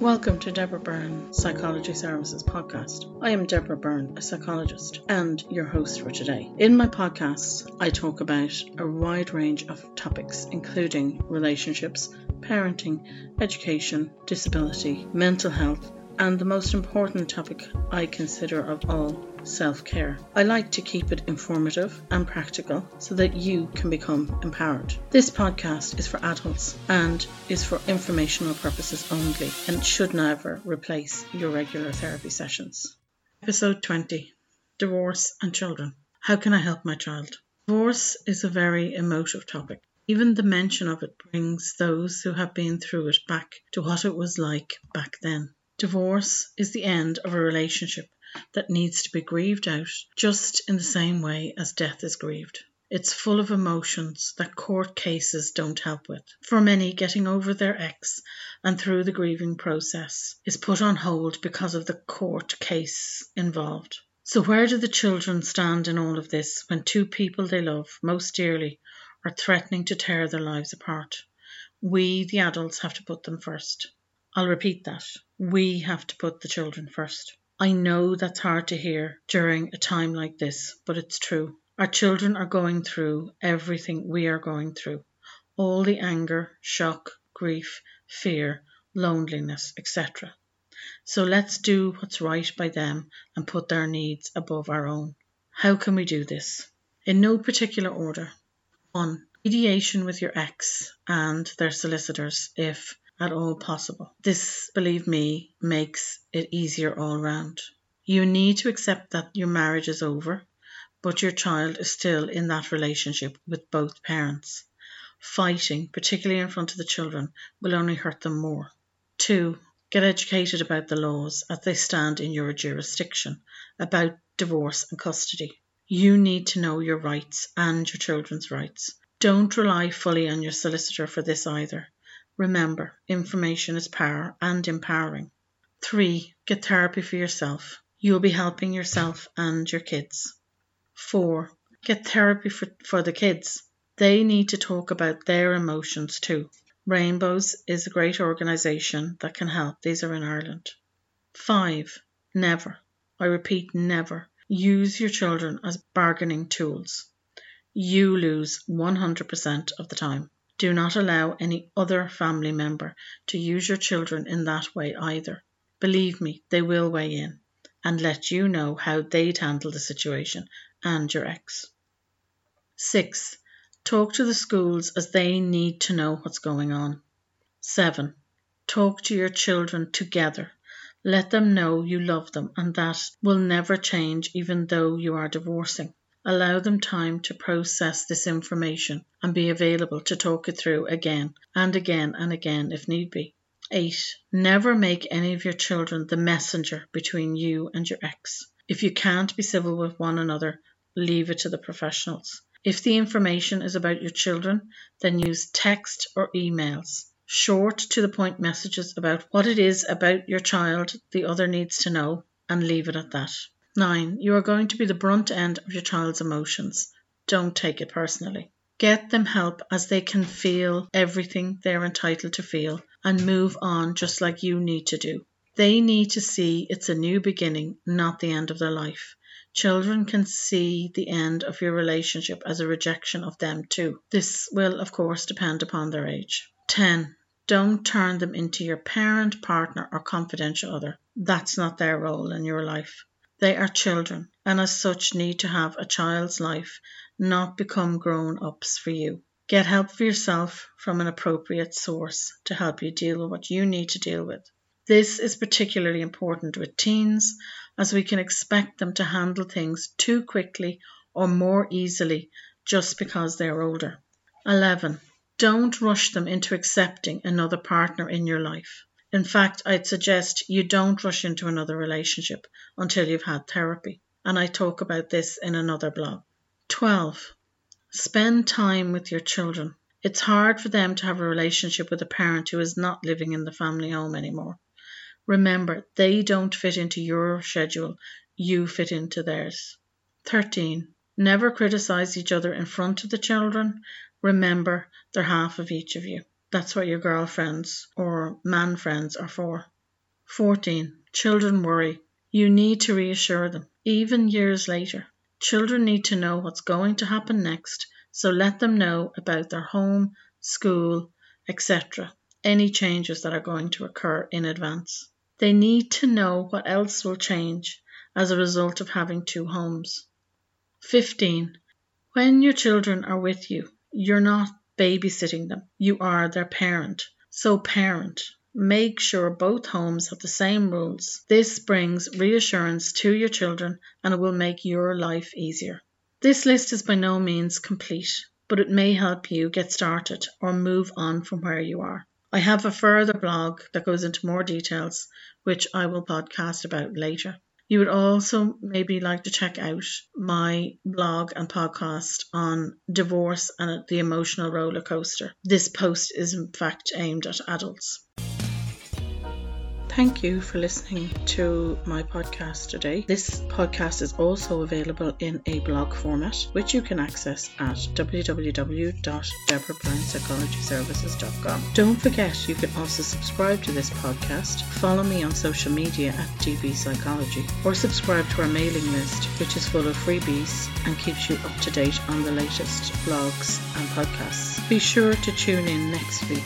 Welcome to Deborah Byrne Psychology Services podcast. I am Deborah Byrne, a psychologist, and your host for today. In my podcasts, I talk about a wide range of topics, including relationships, parenting, education, disability, mental health, and the most important topic I consider of all self care. I like to keep it informative and practical so that you can become empowered. This podcast is for adults and is for informational purposes only and should never replace your regular therapy sessions. Episode 20 Divorce and Children. How can I help my child? Divorce is a very emotive topic. Even the mention of it brings those who have been through it back to what it was like back then. Divorce is the end of a relationship that needs to be grieved out just in the same way as death is grieved. It's full of emotions that court cases don't help with. For many, getting over their ex and through the grieving process is put on hold because of the court case involved. So, where do the children stand in all of this when two people they love most dearly are threatening to tear their lives apart? We, the adults, have to put them first. I'll repeat that. We have to put the children first. I know that's hard to hear during a time like this, but it's true. Our children are going through everything we are going through all the anger, shock, grief, fear, loneliness, etc. So let's do what's right by them and put their needs above our own. How can we do this? In no particular order. 1. Mediation with your ex and their solicitors if at all possible. This, believe me, makes it easier all round. You need to accept that your marriage is over, but your child is still in that relationship with both parents. Fighting, particularly in front of the children, will only hurt them more. 2. Get educated about the laws as they stand in your jurisdiction about divorce and custody. You need to know your rights and your children's rights. Don't rely fully on your solicitor for this either. Remember, information is power and empowering. 3. Get therapy for yourself. You'll be helping yourself and your kids. 4. Get therapy for, for the kids. They need to talk about their emotions too. Rainbows is a great organisation that can help. These are in Ireland. 5. Never, I repeat, never use your children as bargaining tools. You lose 100% of the time. Do not allow any other family member to use your children in that way either. Believe me, they will weigh in and let you know how they'd handle the situation and your ex. 6. Talk to the schools as they need to know what's going on. 7. Talk to your children together. Let them know you love them and that will never change even though you are divorcing. Allow them time to process this information and be available to talk it through again and again and again if need be. 8. Never make any of your children the messenger between you and your ex. If you can't be civil with one another, leave it to the professionals. If the information is about your children, then use text or emails. Short to the point messages about what it is about your child the other needs to know and leave it at that. 9. You are going to be the brunt end of your child's emotions. Don't take it personally. Get them help as they can feel everything they're entitled to feel and move on just like you need to do. They need to see it's a new beginning, not the end of their life. Children can see the end of your relationship as a rejection of them too. This will, of course, depend upon their age. 10. Don't turn them into your parent, partner, or confidential other. That's not their role in your life. They are children, and as such need to have a child's life, not become grown ups for you. Get help for yourself from an appropriate source to help you deal with what you need to deal with. This is particularly important with teens, as we can expect them to handle things too quickly or more easily just because they are older. 11. Don't rush them into accepting another partner in your life. In fact, I'd suggest you don't rush into another relationship until you've had therapy. And I talk about this in another blog. 12. Spend time with your children. It's hard for them to have a relationship with a parent who is not living in the family home anymore. Remember, they don't fit into your schedule, you fit into theirs. 13. Never criticize each other in front of the children. Remember, they're half of each of you. That's what your girlfriends or man friends are for. 14. Children worry. You need to reassure them, even years later. Children need to know what's going to happen next, so let them know about their home, school, etc., any changes that are going to occur in advance. They need to know what else will change as a result of having two homes. 15. When your children are with you, you're not babysitting them, you are their parent. So, parent, Make sure both homes have the same rules. This brings reassurance to your children and it will make your life easier. This list is by no means complete, but it may help you get started or move on from where you are. I have a further blog that goes into more details, which I will podcast about later. You would also maybe like to check out my blog and podcast on divorce and the emotional roller coaster. This post is in fact aimed at adults. Thank you for listening to my podcast today. This podcast is also available in a blog format, which you can access at www.deborahbyrnepsychologyservices.com. Don't forget, you can also subscribe to this podcast, follow me on social media at DB Psychology, or subscribe to our mailing list, which is full of freebies and keeps you up to date on the latest blogs and podcasts. Be sure to tune in next week